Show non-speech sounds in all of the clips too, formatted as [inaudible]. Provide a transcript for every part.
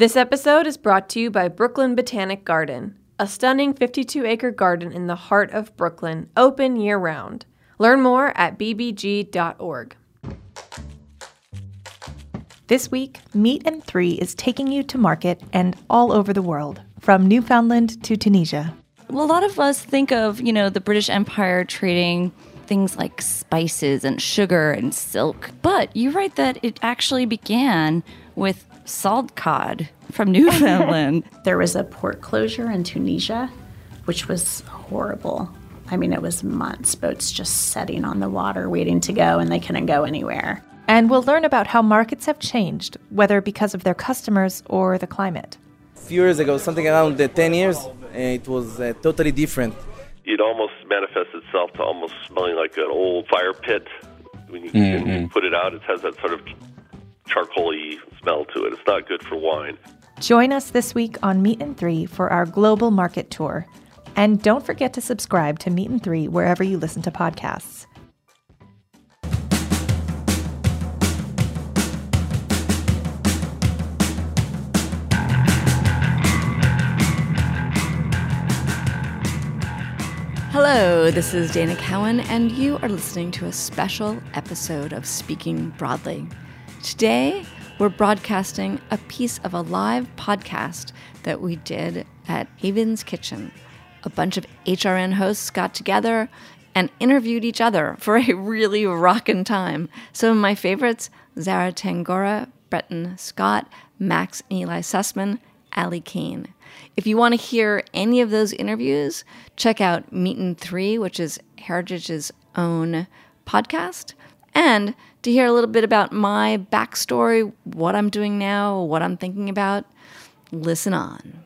This episode is brought to you by Brooklyn Botanic Garden, a stunning 52 acre garden in the heart of Brooklyn, open year round. Learn more at bbg.org. This week, Meat and Three is taking you to market and all over the world, from Newfoundland to Tunisia. Well, a lot of us think of, you know, the British Empire trading things like spices and sugar and silk. But you write that it actually began with salt cod from [laughs] Newfoundland. there was a port closure in Tunisia, which was horrible. I mean, it was months, boats just setting on the water waiting to go, and they couldn't go anywhere. And we'll learn about how markets have changed, whether because of their customers or the climate. A few years ago, something around uh, 10 years, uh, it was uh, totally different. It almost manifests itself to almost smelling like an old fire pit. When you, mm-hmm. when you put it out, it has that sort of charcoaly smell to it. It's not good for wine. Join us this week on Meat and Three for our global market tour. And don't forget to subscribe to Meat and Three wherever you listen to podcasts. Hello, this is Dana Cowan, and you are listening to a special episode of Speaking Broadly. Today, we're broadcasting a piece of a live podcast that we did at Haven's Kitchen. A bunch of HRN hosts got together and interviewed each other for a really rockin' time. Some of my favorites Zara Tangora, Bretton Scott, Max and Eli Sussman, Ali Kane. If you want to hear any of those interviews, check out Meat and Three, which is Heritage's own podcast. And to hear a little bit about my backstory, what I'm doing now, what I'm thinking about, listen on.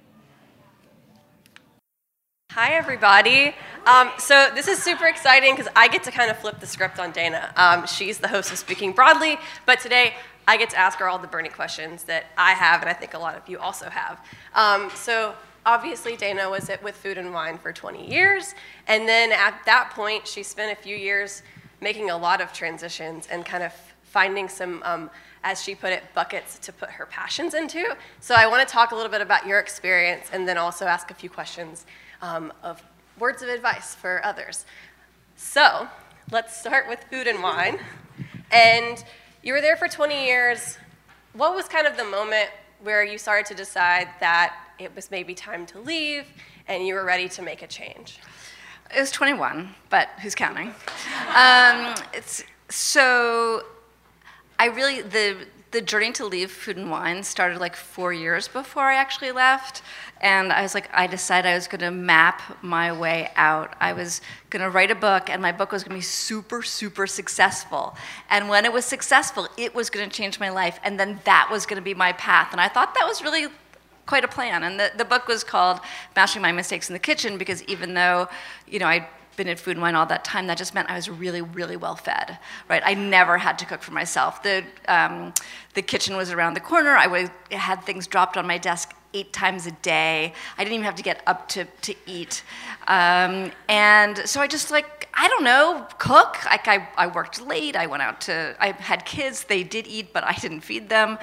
Hi, everybody. Um, so, this is super exciting because I get to kind of flip the script on Dana. Um, she's the host of Speaking Broadly, but today I get to ask her all the burning questions that I have, and I think a lot of you also have. Um, so, obviously, Dana was at, with Food and Wine for 20 years, and then at that point, she spent a few years making a lot of transitions and kind of finding some, um, as she put it, buckets to put her passions into. So I want to talk a little bit about your experience and then also ask a few questions um, of words of advice for others. So let's start with food and wine. And you were there for 20 years. What was kind of the moment where you started to decide that it was maybe time to leave and you were ready to make a change? It was 21, but who's counting? um, it's, so I really, the, the journey to leave food and wine started like four years before I actually left. And I was like, I decided I was going to map my way out. I was going to write a book, and my book was going to be super, super successful. And when it was successful, it was going to change my life. And then that was going to be my path. And I thought that was really quite a plan. And the, the book was called Mastering My Mistakes in the Kitchen because even though, you know, I'd been in food and wine all that time, that just meant I was really, really well fed, right? I never had to cook for myself. The, um, the kitchen was around the corner. I had things dropped on my desk eight times a day. I didn't even have to get up to, to eat. Um, and so I just like, I don't know, cook. Like I, I worked late. I went out to, I had kids. They did eat, but I didn't feed them.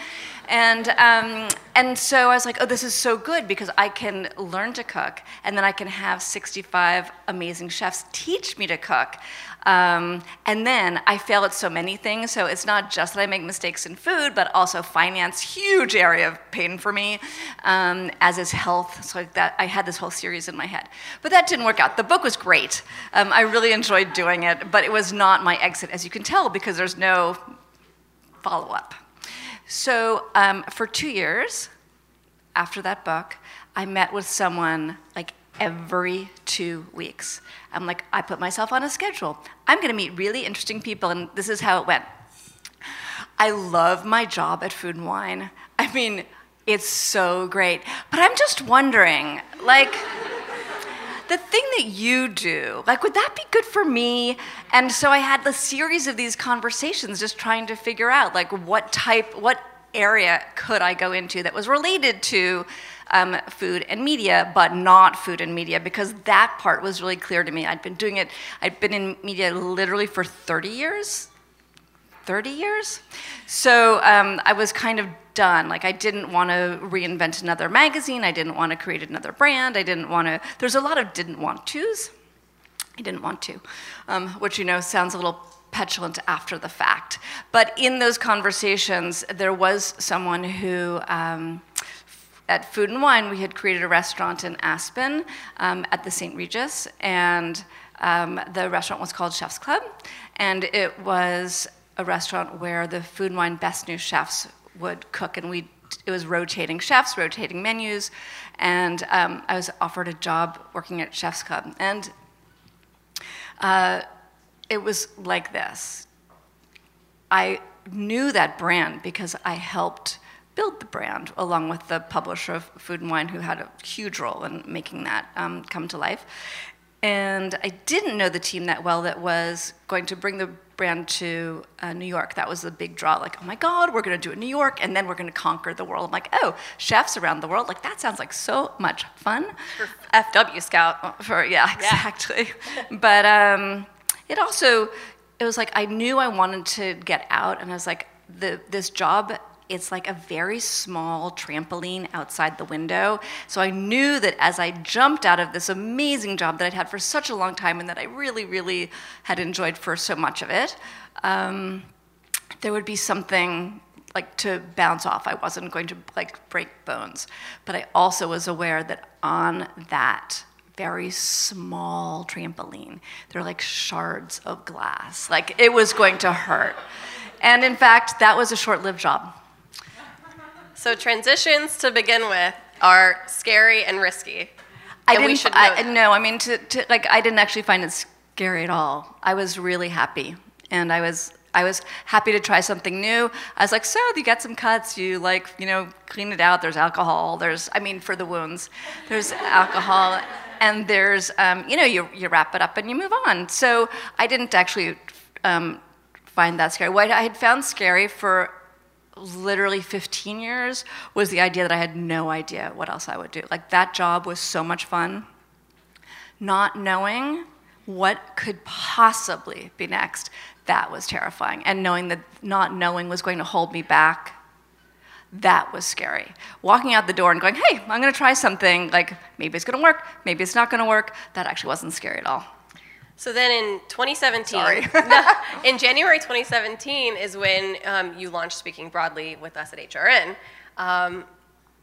And, um, and so I was like, oh, this is so good because I can learn to cook and then I can have 65 amazing chefs teach me to cook. Um, and then I fail at so many things. So it's not just that I make mistakes in food, but also finance, huge area of pain for me, um, as is health. So that I had this whole series in my head. But that didn't work out. The book was great. Um, I really enjoyed doing it, but it was not my exit, as you can tell, because there's no follow up. So um, for two years after that book, I met with someone like every two weeks. I'm like, I put myself on a schedule. I'm going to meet really interesting people, and this is how it went. I love my job at Food and Wine. I mean, it's so great. But I'm just wondering, like, the thing that you do, like, would that be good for me? And so I had the series of these conversations just trying to figure out, like, what type, what area could I go into that was related to um, food and media, but not food and media, because that part was really clear to me. I'd been doing it, I'd been in media literally for 30 years. 30 years? So um, I was kind of done. Like I didn't want to reinvent another magazine. I didn't want to create another brand. I didn't want to. There's a lot of didn't want tos. I didn't want to, um, which you know sounds a little petulant after the fact. But in those conversations, there was someone who. Um, at Food and Wine, we had created a restaurant in Aspen um, at the St. Regis, and um, the restaurant was called Chef's Club, and it was a restaurant where the Food and Wine best new chefs would cook, and we it was rotating chefs, rotating menus, and um, I was offered a job working at Chef's Club, and uh, it was like this. I knew that brand because I helped build the brand along with the publisher of Food and Wine, who had a huge role in making that um, come to life. And I didn't know the team that well that was going to bring the brand to uh, New York. That was the big draw. Like, oh my God, we're going to do it in New York, and then we're going to conquer the world. I'm like, oh, chefs around the world. Like, that sounds like so much fun. FW Scout. For yeah, exactly. [laughs] but um, it also, it was like I knew I wanted to get out, and I was like, the, this job it's like a very small trampoline outside the window. So I knew that as I jumped out of this amazing job that I'd had for such a long time and that I really, really had enjoyed for so much of it, um, there would be something like to bounce off. I wasn't going to like break bones. But I also was aware that on that very small trampoline, They're like shards of glass. Like it was going to hurt. And in fact, that was a short lived job. So transitions to begin with are scary and risky. I and didn't. I, no, I mean, to, to, like, I didn't actually find it scary at all. I was really happy, and I was. I was happy to try something new. I was like, so you get some cuts, you like, you know, clean it out. There's alcohol. There's, I mean, for the wounds, there's alcohol, and there's, um, you know, you you wrap it up and you move on. So I didn't actually um, find that scary. What I had found scary for literally 15 years was the idea that I had no idea what else I would do. Like that job was so much fun. Not knowing what could possibly be next, that was terrifying. And knowing that not knowing was going to hold me back, that was scary. Walking out the door and going, hey, I'm gonna try something, like maybe it's gonna work, maybe it's not gonna work, that actually wasn't scary at all. So then in 2017, [laughs] in January 2017 is when um, you launched Speaking Broadly with us at HRN. Um,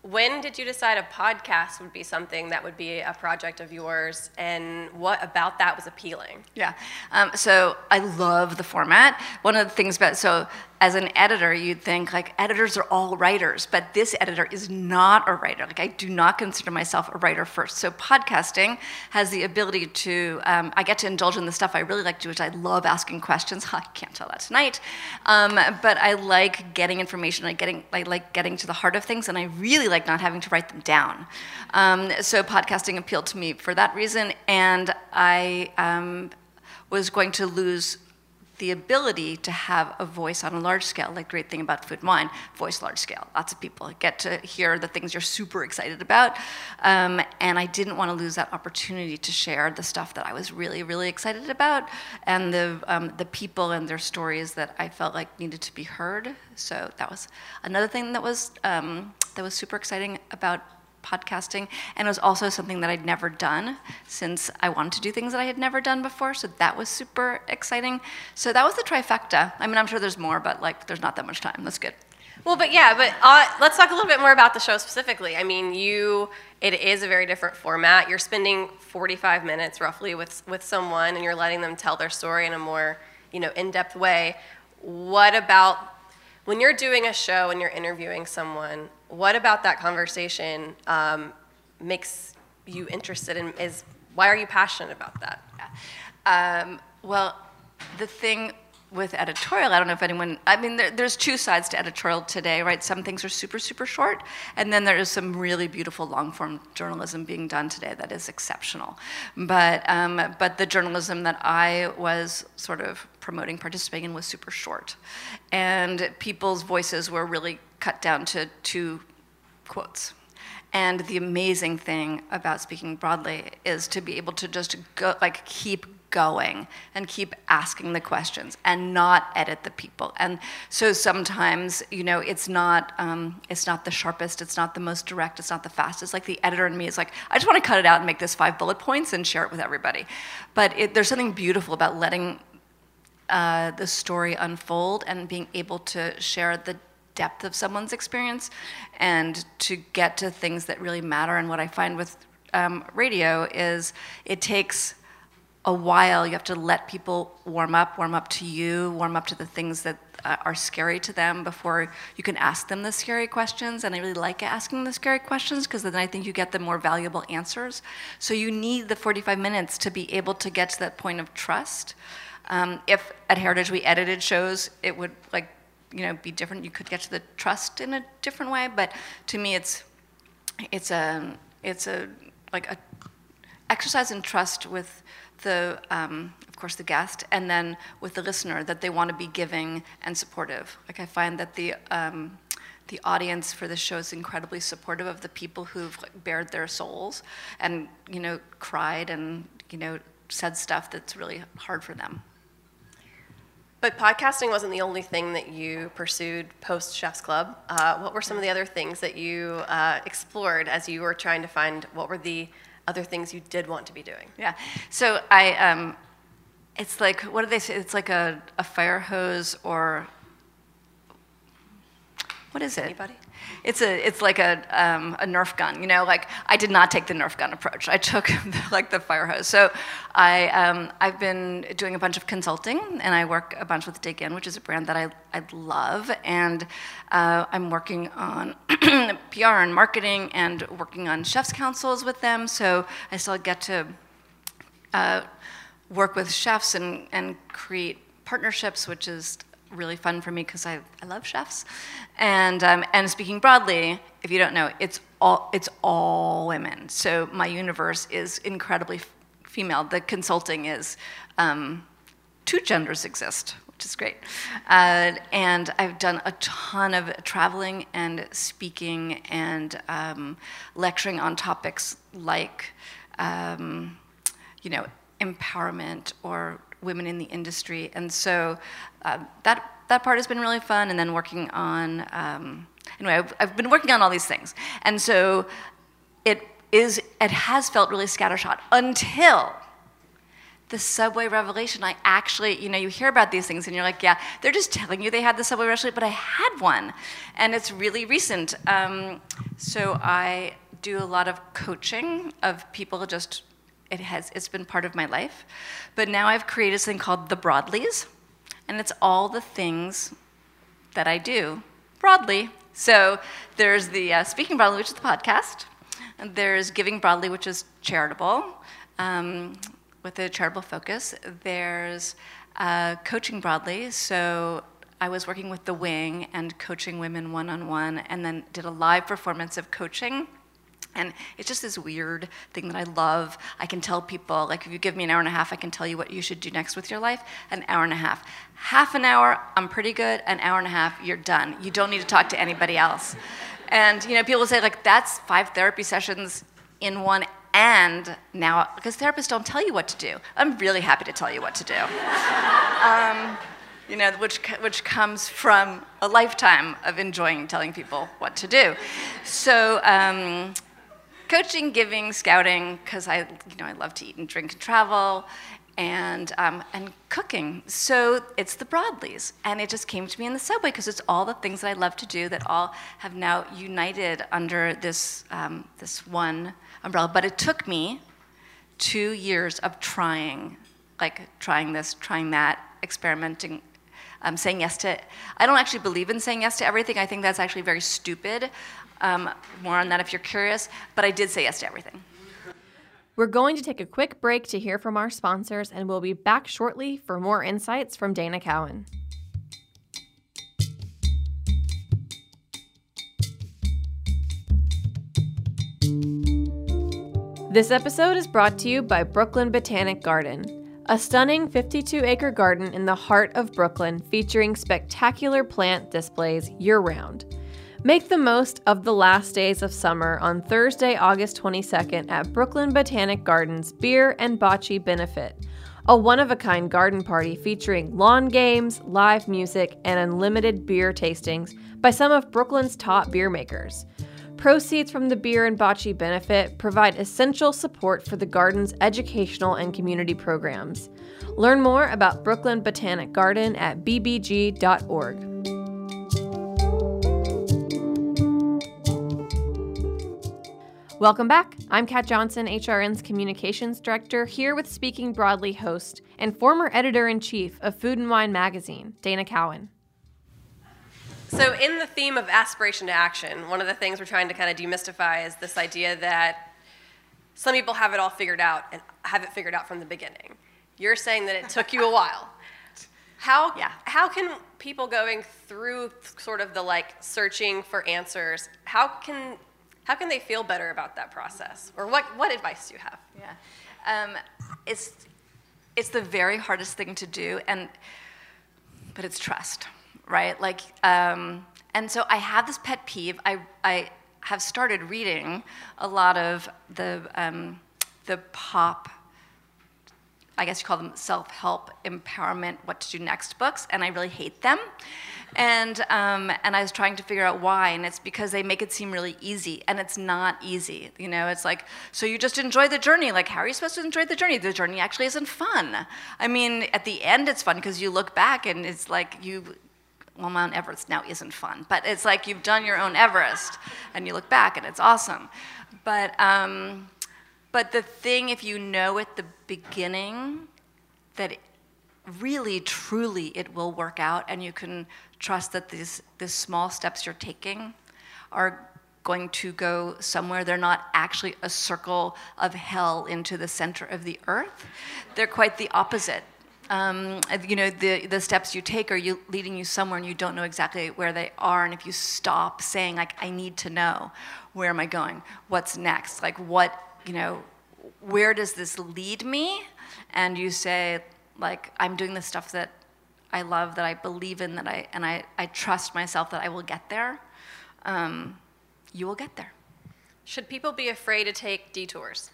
when did you decide a podcast would be something that would be a project of yours, and what about that was appealing? Yeah, um, so I love the format. One of the things about so as an editor, you'd think like editors are all writers, but this editor is not a writer. Like I do not consider myself a writer first. So podcasting has the ability to, um, I get to indulge in the stuff I really like to which I love asking questions. [laughs] I can't tell that tonight, um, but I like getting information. I getting, I like getting to the heart of things, and I really like not having to write them down. Um, so podcasting appealed to me for that reason, and I um, was going to lose the ability to have a voice on a large scale. Like great thing about food and wine, voice large scale. Lots of people get to hear the things you're super excited about, um, and I didn't want to lose that opportunity to share the stuff that I was really, really excited about, and the um, the people and their stories that I felt like needed to be heard. So that was another thing that was um, that was super exciting about podcasting, and it was also something that I'd never done since I wanted to do things that I had never done before. So that was super exciting. So that was the trifecta. I mean, I'm sure there's more, but like, there's not that much time. That's good. Well, but yeah, but uh, let's talk a little bit more about the show specifically. I mean, you, it is a very different format. You're spending 45 minutes roughly with with someone, and you're letting them tell their story in a more, you know, in-depth way. What about when you're doing a show and you're interviewing someone? what about that conversation um, makes you interested in is why are you passionate about that? Um, well the thing with editorial i don't know if anyone i mean there, there's two sides to editorial today right? Some things are super super short and then there is some really beautiful long form journalism being done today that is exceptional. But um, but the journalism that i was sort of promoting participating in was super short. And people's voices were really cut down to two quotes. And the amazing thing about speaking broadly is to be able to just go, like, keep going and keep asking the questions and not edit the people. And so sometimes you know it's not um, it's not the sharpest it's not the most direct it's not the fastest. Like the editor in me is like i just want to cut it out and make this five bullet points and share it with everybody. But it, there's something beautiful about letting uh, the story unfold and being able to share the depth of someone's experience and to get to things that really matter and what i find with um, radio is it takes a while. You have to let people warm up, warm up to you, warm up to the things that uh, are scary to them before you can ask them the scary questions. And I really like asking the scary questions because then I think you get the more valuable answers. So you need the 45 minutes to be able to get to that point of trust. Um, if at Heritage we edited shows, it would like you know be different. You could get to the trust in a different way. But to me, it's it's a it's a like a exercise in trust with the, um, of course, the guest, and then with the listener that they want to be giving and supportive. Like I find that the um, the audience for this show is incredibly supportive of the people who've like, bared their souls and you know cried and you know said stuff that's really hard for them. But podcasting wasn't the only thing that you pursued post Chef's Club. Uh, what were some of the other things that you uh, explored as you were trying to find what were the other things you did want to be doing? Yeah. So I, um, it's like, what do they say? It's like a, a fire hose or what is it? Anybody? It's a it's like a um, a Nerf gun, you know. Like I did not take the Nerf gun approach. I took [laughs] like the fire hose. So I um, I've been doing a bunch of consulting, and I work a bunch with Dig Inn, which is a brand that I I love, and uh, I'm working on [clears throat] PR and marketing, and working on chefs councils with them. So I still get to uh, work with chefs and and create partnerships, which is really fun for me because I, I love chefs. And, um, and speaking broadly, if you don't know, it's all, it's all women. So my universe is incredibly female. The consulting is um, two genders exist, which is great. Uh, and I've done a ton of traveling and speaking and um, lecturing on topics like, um, you know, empowerment or women in the industry. And so uh, that, that part has been really fun. And then working on, um, anyway, I've, I've been working on all these things. And so it is, it has felt really scattershot until the subway revelation. I actually, you know, you hear about these things and you're like, yeah, they're just telling you they had the subway revelation, but I had one. And it's really recent. Um, so I do a lot of coaching of people just it has it's been part of my life. But now I've created something called the Broadlies, and it's all the things that I do broadly. So there's the uh, Speaking Broadly, which is the podcast. And there's Giving Broadly, which is charitable, um, with a charitable focus. There's uh, Coaching Broadly. So I was working with The Wing and coaching women one on one, and then did a live performance of coaching and it's just this weird thing that I love. I can tell people, like, if you give me an hour and a half, I can tell you what you should do next with your life. An hour and a half. Half an hour, I'm pretty good. An hour and a half, you're done. You don't need to talk to anybody else. And, you know, people say, like, that's five therapy sessions in one and now, because therapists don't tell you what to do. I'm really happy to tell you what to do. um, you know, which, which comes from a lifetime of enjoying telling people what to do. So, um, coaching, giving, scouting, because I, you know, I love to eat and drink and travel, and um, and cooking. So it's the Broadleys, and it just came to me in the subway because it's all the things that I love to do that all have now united under this um, this one umbrella. But it took me two years of trying, like trying this, trying that, experimenting, um, saying yes to. I don't actually believe in saying yes to everything. I think that's actually very stupid. Um, more on that if you're curious, but I did say yes to everything. We're going to take a quick break to hear from our sponsors, and we'll be back shortly for more insights from Dana Cowan. This episode is brought to you by Brooklyn Botanic Garden, a stunning 52 acre garden in the heart of Brooklyn featuring spectacular plant displays year round. Make the most of the last days of summer on Thursday, August 22nd at Brooklyn Botanic Gardens Beer and Bocce Benefit, a one of a kind garden party featuring lawn games, live music, and unlimited beer tastings by some of Brooklyn's top beer makers. Proceeds from the Beer and Bocce benefit provide essential support for the garden's educational and community programs. Learn more about Brooklyn Botanic Garden at bbg.org. Welcome back. I'm Kat Johnson, HRN's Communications Director, here with Speaking Broadly host and former editor in chief of Food and Wine magazine, Dana Cowan. So, in the theme of aspiration to action, one of the things we're trying to kind of demystify is this idea that some people have it all figured out and have it figured out from the beginning. You're saying that it took you a while. [laughs] How, Yeah. how can people going through sort of the like searching for answers, how can, how can they feel better about that process? Or what, what advice do you have? Yeah. Um, it's, it's the very hardest thing to do, and, but it's trust, right? Like, um, and so I have this pet peeve. I, I have started reading a lot of the, um, the pop I guess you call them self help, empowerment, what to do next books, and I really hate them. And, um, and I was trying to figure out why, and it's because they make it seem really easy, and it's not easy. You know, it's like, so you just enjoy the journey. Like, how are you supposed to enjoy the journey? The journey actually isn't fun. I mean, at the end, it's fun because you look back and it's like you well, Mount Everest now isn't fun, but it's like you've done your own Everest, and you look back and it's awesome. But um, but the thing, if you know at the beginning that really, truly, it will work out, and you can trust that these these small steps you're taking are going to go somewhere. They're not actually a circle of hell into the center of the earth. They're quite the opposite. Um, you know, the, the steps you take are you leading you somewhere and you don't know exactly where they are. And if you stop saying, like, I need to know, where am I going? What's next? Like, what, you know, where does this lead me? And you say, like, I'm doing the stuff that I love, that I believe in, that I, and I, I trust myself that I will get there. Um, you will get there. Should people be afraid to take detours?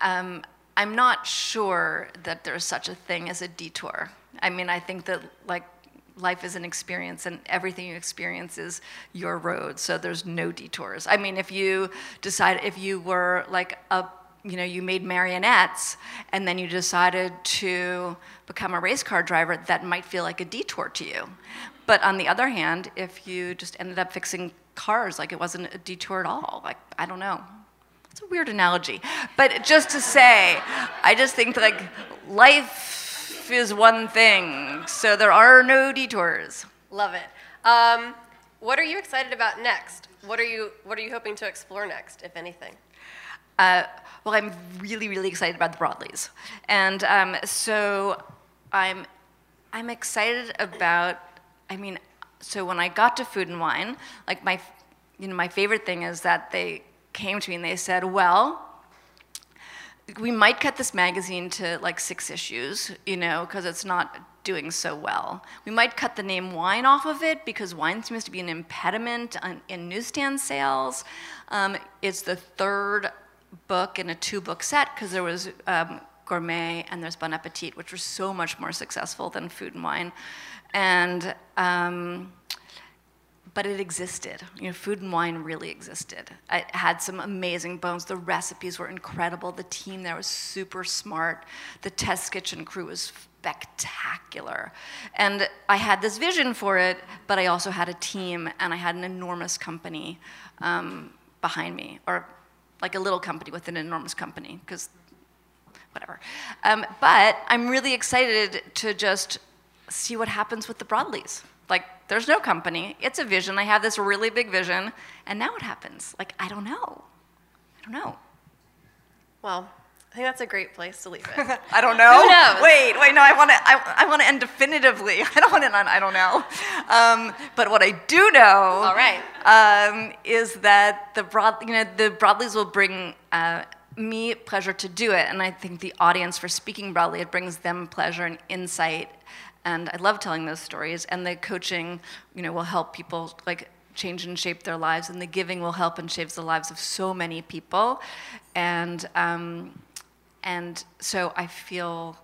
Um, I'm not sure that there's such a thing as a detour. I mean, I think that like life is an experience, and everything you experience is your road. So there's no detours. I mean, if you decide, if you were like a you know, you made marionettes and then you decided to become a race car driver, that might feel like a detour to you. But on the other hand, if you just ended up fixing cars, like it wasn't a detour at all, like, I don't know. It's a weird analogy. But just to say, I just think like life is one thing, so there are no detours. Love it. Um, what are you excited about next? What are you What are you hoping to explore next, if anything? Uh, well, I'm really, really excited about the Broadleys, and um, so I'm, I'm excited about. I mean, so when I got to Food and Wine, like my, you know, my favorite thing is that they came to me and they said, "Well, we might cut this magazine to like six issues, you know, because it's not doing so well. We might cut the name wine off of it because wine seems to be an impediment on, in newsstand sales. Um, it's the third book in a two book set because there was um, Gourmet and there's Bon Appetit, which were so much more successful than Food and Wine. And um, but it existed. You know, food and wine really existed. It had some amazing bones. The recipes were incredible. The team there was super smart. The test kitchen crew was spectacular. And I had this vision for it, but I also had a team and I had an enormous company um, behind me, or like a little company with an enormous company, because whatever. Um, but I'm really excited to just see what happens with the Broadleys. Like, there's no company. It's a vision. I have this really big vision. And now what happens? Like, I don't know. I don't know. Well, I think that's a great place to leave it. [laughs] I don't know. Who knows? Wait, wait, no, I want to I, I want to end definitively. [laughs] I don't want to I don't know. Um, but what I do know All right. um, is that the broad you know the Broadleys will bring uh, me pleasure to do it and I think the audience for speaking broadly it brings them pleasure and insight and I love telling those stories and the coaching you know will help people like change and shape their lives, and the giving will help and shape the lives of so many people. And, um, and so I feel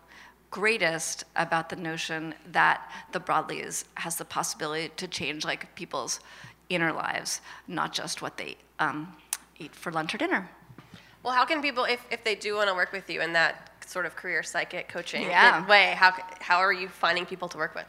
greatest about the notion that the Broadleys has the possibility to change like people's inner lives, not just what they um, eat for lunch or dinner. Well, how can people, if, if they do want to work with you in that sort of career psychic coaching Yeah. way, how, how are you finding people to work with?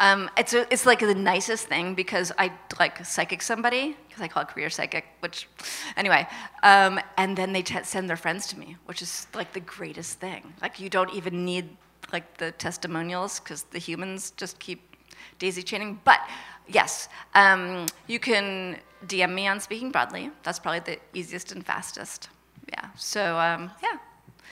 Um, it's, a, it's like the nicest thing because I like psychic somebody, because I call it career psychic, which, anyway, um, and then they t- send their friends to me, which is like the greatest thing. Like you don't even need like the testimonials because the humans just keep daisy chaining. But yes, um, you can DM me on Speaking Broadly. That's probably the easiest and fastest. Yeah. So um, yeah.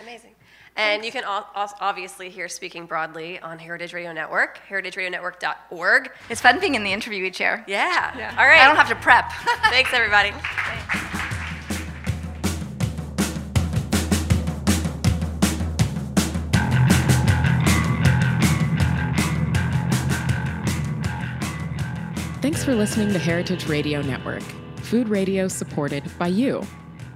Amazing. And you can al- al- obviously hear Speaking Broadly on Heritage Radio Network, heritageradionetwork.org. It's fun being in the interviewee chair. Yeah. All right. I don't have to prep. [laughs] Thanks, everybody. Thanks. Thanks for listening to Heritage Radio Network, food radio supported by you.